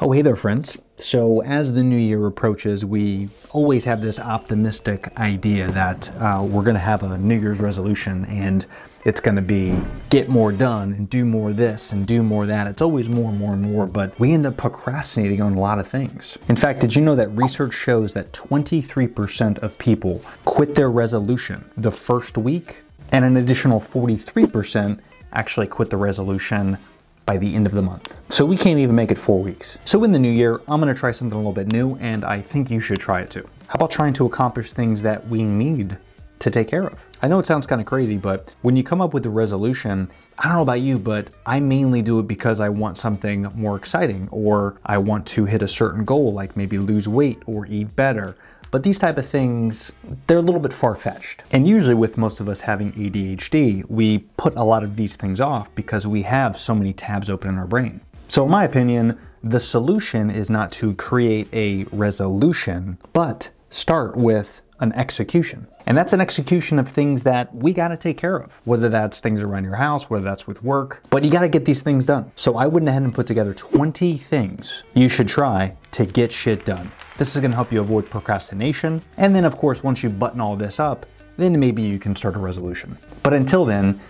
Oh, hey there, friends. So, as the new year approaches, we always have this optimistic idea that uh, we're going to have a New Year's resolution and it's going to be get more done and do more this and do more that. It's always more and more and more, but we end up procrastinating on a lot of things. In fact, did you know that research shows that 23% of people quit their resolution the first week, and an additional 43% actually quit the resolution by the end of the month. So we can't even make it four weeks. So in the new year, I'm gonna try something a little bit new and I think you should try it too. How about trying to accomplish things that we need to take care of? I know it sounds kind of crazy, but when you come up with a resolution, I don't know about you, but I mainly do it because I want something more exciting or I want to hit a certain goal, like maybe lose weight or eat better but these type of things, they're a little bit far-fetched. And usually with most of us having ADHD, we put a lot of these things off because we have so many tabs open in our brain. So in my opinion, the solution is not to create a resolution, but start with an execution. And that's an execution of things that we gotta take care of, whether that's things around your house, whether that's with work, but you gotta get these things done. So I went ahead and put together 20 things you should try to get shit done. This is gonna help you avoid procrastination. And then of course, once you button all this up, then maybe you can start a resolution. But until then,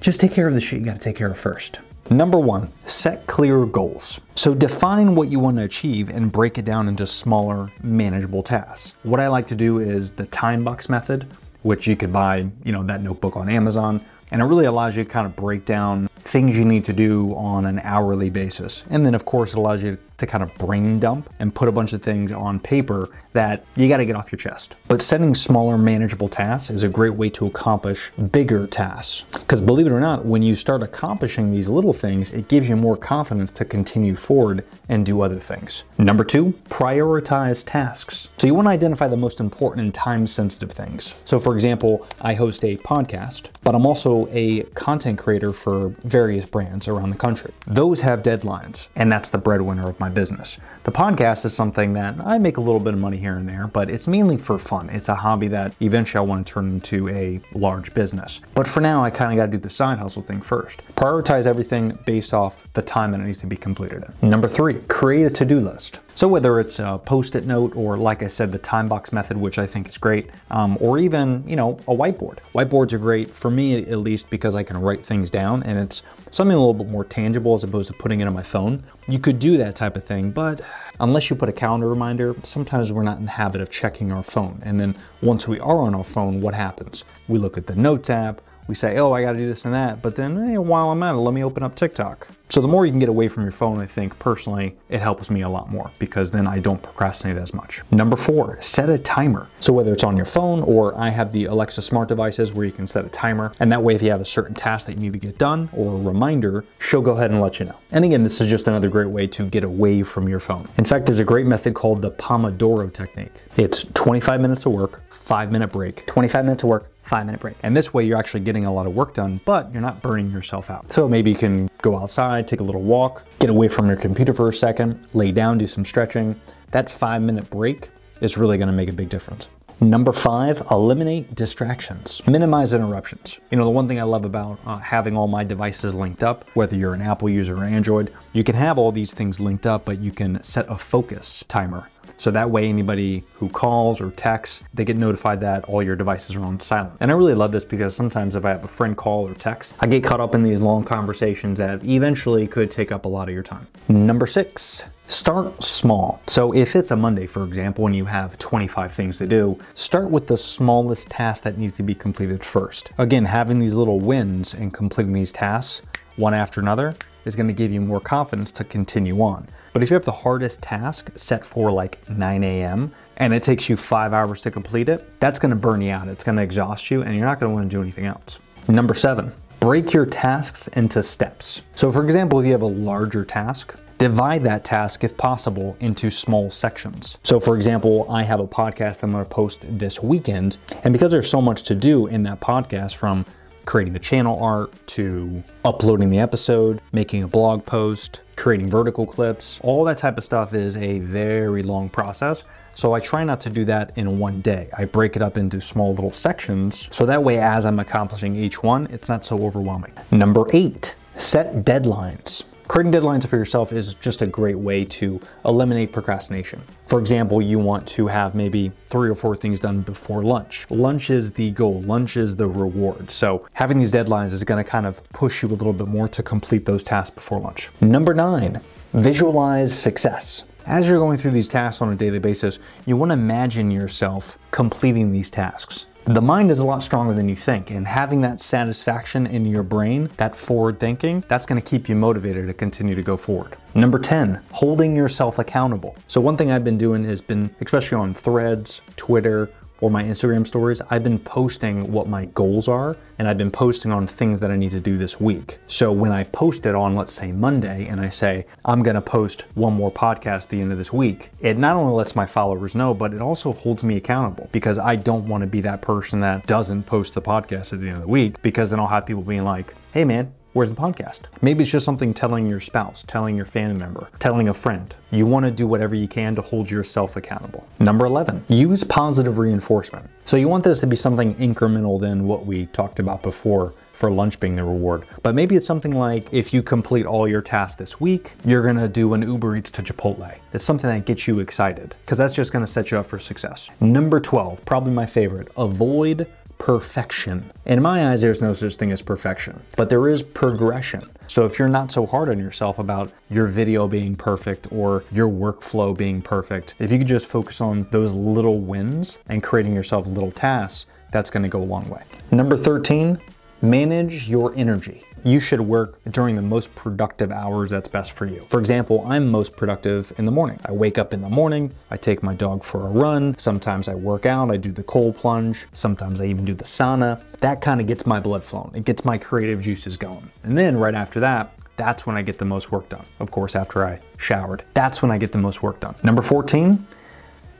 just take care of the shit you gotta take care of first. Number one, set clear goals. So define what you want to achieve and break it down into smaller, manageable tasks. What I like to do is the time box method, which you could buy, you know, that notebook on Amazon. And it really allows you to kind of break down things you need to do on an hourly basis. And then of course it allows you to kind of brain dump and put a bunch of things on paper that you got to get off your chest. But setting smaller manageable tasks is a great way to accomplish bigger tasks. Because believe it or not, when you start accomplishing these little things, it gives you more confidence to continue forward and do other things. Number two, prioritize tasks. So you want to identify the most important and time sensitive things. So for example, I host a podcast, but I'm also a content creator for various brands around the country. Those have deadlines, and that's the breadwinner of my business. The podcast is something that I make a little bit of money here and there, but it's mainly for fun. It's a hobby that eventually I want to turn into a large business. But for now, I kind of got to do the side hustle thing first. Prioritize everything based off the time that it needs to be completed. Number three, create a to-do list. So whether it's a post-it note or like I said, the time box method, which I think is great, um, or even, you know, a whiteboard. Whiteboards are great for me at least because I can write things down and it's something a little bit more tangible as opposed to putting it on my phone. You could do that type of thing, but unless you put a calendar reminder, sometimes we're not in the habit of checking our phone. And then once we are on our phone, what happens? We look at the notes app, we say, oh, I gotta do this and that, but then hey, while I'm at it, let me open up TikTok. So the more you can get away from your phone, I think personally, it helps me a lot more because then I don't procrastinate as much. Number four, set a timer. So whether it's on your phone or I have the Alexa smart devices where you can set a timer. And that way, if you have a certain task that you need to get done or a reminder, she'll go ahead and let you know. And again, this is just another great way to get away from your phone. In fact, there's a great method called the Pomodoro technique. It's 25 minutes of work, five minute break. 25 minutes of work, five minute break. And this way you're actually getting a lot of work done, but you're not burning yourself out. So maybe you can go outside, take a little walk, get away from your computer for a second, lay down, do some stretching. That five minute break is really gonna make a big difference. Number five, eliminate distractions. Minimize interruptions. You know, the one thing I love about uh, having all my devices linked up, whether you're an Apple user or Android, you can have all these things linked up, but you can set a focus timer. So that way anybody who calls or texts, they get notified that all your devices are on silent. And I really love this because sometimes if I have a friend call or text, I get caught up in these long conversations that eventually could take up a lot of your time. Number six, Start small. So if it's a Monday, for example, and you have 25 things to do, start with the smallest task that needs to be completed first. Again, having these little wins and completing these tasks one after another is gonna give you more confidence to continue on. But if you have the hardest task set for like 9 a.m. and it takes you five hours to complete it, that's gonna burn you out. It's gonna exhaust you and you're not gonna wanna do anything else. Number seven, break your tasks into steps. So for example, if you have a larger task, divide that task if possible into small sections. So for example, I have a podcast I'm gonna post this weekend, and because there's so much to do in that podcast from creating the channel art to uploading the episode, making a blog post, creating vertical clips, all that type of stuff is a very long process. So I try not to do that in one day. I break it up into small little sections so that way as I'm accomplishing each one, it's not so overwhelming. Number eight, set deadlines. Creating deadlines for yourself is just a great way to eliminate procrastination. For example, you want to have maybe three or four things done before lunch. Lunch is the goal, lunch is the reward. So having these deadlines is gonna kind of push you a little bit more to complete those tasks before lunch. Number nine, visualize success. As you're going through these tasks on a daily basis, you want to imagine yourself completing these tasks. The mind is a lot stronger than you think, and having that satisfaction in your brain, that forward thinking, that's gonna keep you motivated to continue to go forward. Number 10, holding yourself accountable. So, one thing I've been doing has been, especially on threads, Twitter, or my Instagram stories, I've been posting what my goals are and I've been posting on things that I need to do this week. So when I post it on, let's say Monday, and I say, I'm gonna post one more podcast at the end of this week, it not only lets my followers know, but it also holds me accountable because I don't wanna be that person that doesn't post the podcast at the end of the week because then I'll have people being like, hey man, Where's the podcast? Maybe it's just something telling your spouse, telling your family member, telling a friend. You want to do whatever you can to hold yourself accountable. Number 11, use positive reinforcement. So you want this to be something incremental than what we talked about before for lunch being the reward. But maybe it's something like if you complete all your tasks this week, you're gonna do an Uber Eats to Chipotle. It's something that gets you excited because that's just gonna set you up for success. Number 12, probably my favorite, avoid perfection. In my eyes, there's no such thing as perfection, but there is progression. So if you're not so hard on yourself about your video being perfect or your workflow being perfect, if you could just focus on those little wins and creating yourself little tasks, that's gonna go a long way. Number 13, manage your energy you should work during the most productive hours that's best for you. For example, I'm most productive in the morning. I wake up in the morning, I take my dog for a run, sometimes I work out, I do the cold plunge, sometimes I even do the sauna. That kind of gets my blood flowing, it gets my creative juices going. And then right after that, that's when I get the most work done. Of course, after I showered, that's when I get the most work done. Number 14,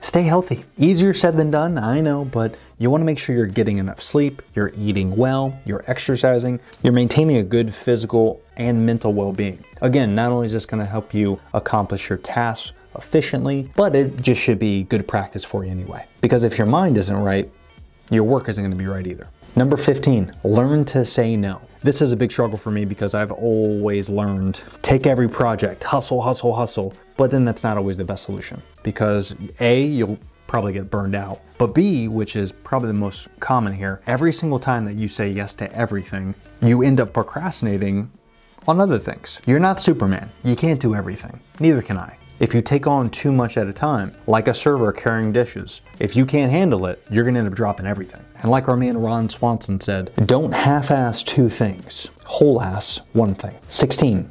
Stay healthy. Easier said than done, I know, but you want to make sure you're getting enough sleep, you're eating well, you're exercising, you're maintaining a good physical and mental well being. Again, not only is this going to help you accomplish your tasks efficiently, but it just should be good practice for you anyway. Because if your mind isn't right, your work isn't going to be right either. Number 15, learn to say no. This is a big struggle for me because I've always learned take every project, hustle, hustle, hustle. But then that's not always the best solution because A, you'll probably get burned out. But B, which is probably the most common here, every single time that you say yes to everything, you end up procrastinating on other things. You're not Superman. You can't do everything. Neither can I. If you take on too much at a time, like a server carrying dishes, if you can't handle it, you're gonna end up dropping everything. And like our man Ron Swanson said, don't half ass two things, whole ass one thing. 16.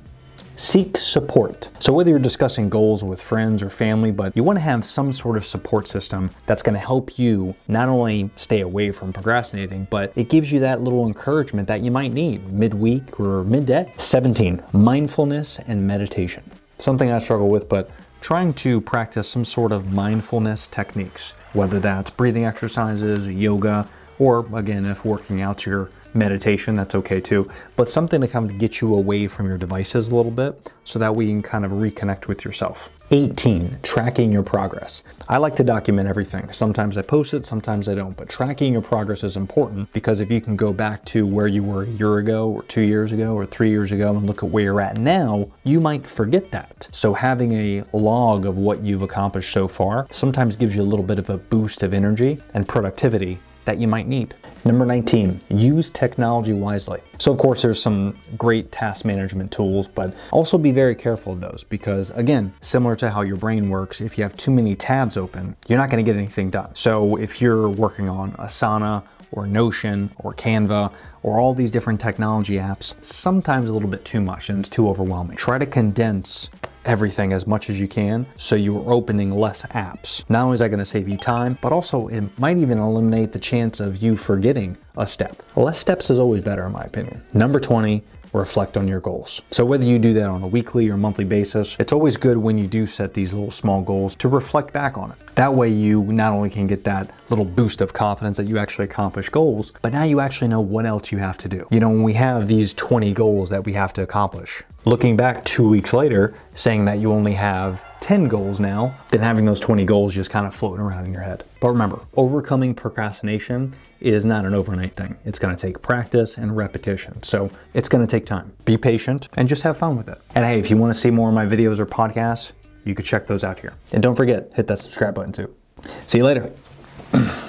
Seek support. So, whether you're discussing goals with friends or family, but you want to have some sort of support system that's going to help you not only stay away from procrastinating, but it gives you that little encouragement that you might need midweek or midday. 17. Mindfulness and meditation something I struggle with, but trying to practice some sort of mindfulness techniques, whether that's breathing exercises, yoga, or again, if working out's your meditation, that's okay too. But something to kind of get you away from your devices a little bit so that we can kind of reconnect with yourself. 18, tracking your progress. I like to document everything. Sometimes I post it, sometimes I don't, but tracking your progress is important because if you can go back to where you were a year ago or two years ago or three years ago and look at where you're at now, you might forget that. So having a log of what you've accomplished so far sometimes gives you a little bit of a boost of energy and productivity that you might need. Number 19, use technology wisely. So, of course, there's some great task management tools, but also be very careful of those because, again, similar to how your brain works, if you have too many tabs open, you're not going to get anything done. So, if you're working on Asana or Notion or Canva or all these different technology apps, sometimes a little bit too much and it's too overwhelming. Try to condense everything as much as you can so you're opening less apps. Not only is that going to save you time, but also it might even eliminate the chance of you forgetting a step. Less steps is always better in my opinion. Number 20, reflect on your goals. So whether you do that on a weekly or monthly basis, it's always good when you do set these little small goals to reflect back on it. That way you not only can get that little boost of confidence that you actually accomplish goals, but now you actually know what else you have to do. You know, when we have these 20 goals that we have to accomplish, looking back two weeks later, saying that you only have 10 goals now than having those 20 goals just kind of floating around in your head. But remember, overcoming procrastination is not an overnight thing. It's going to take practice and repetition. So it's going to take time. Be patient and just have fun with it. And hey, if you want to see more of my videos or podcasts, you could check those out here. And don't forget, hit that subscribe button too. See you later.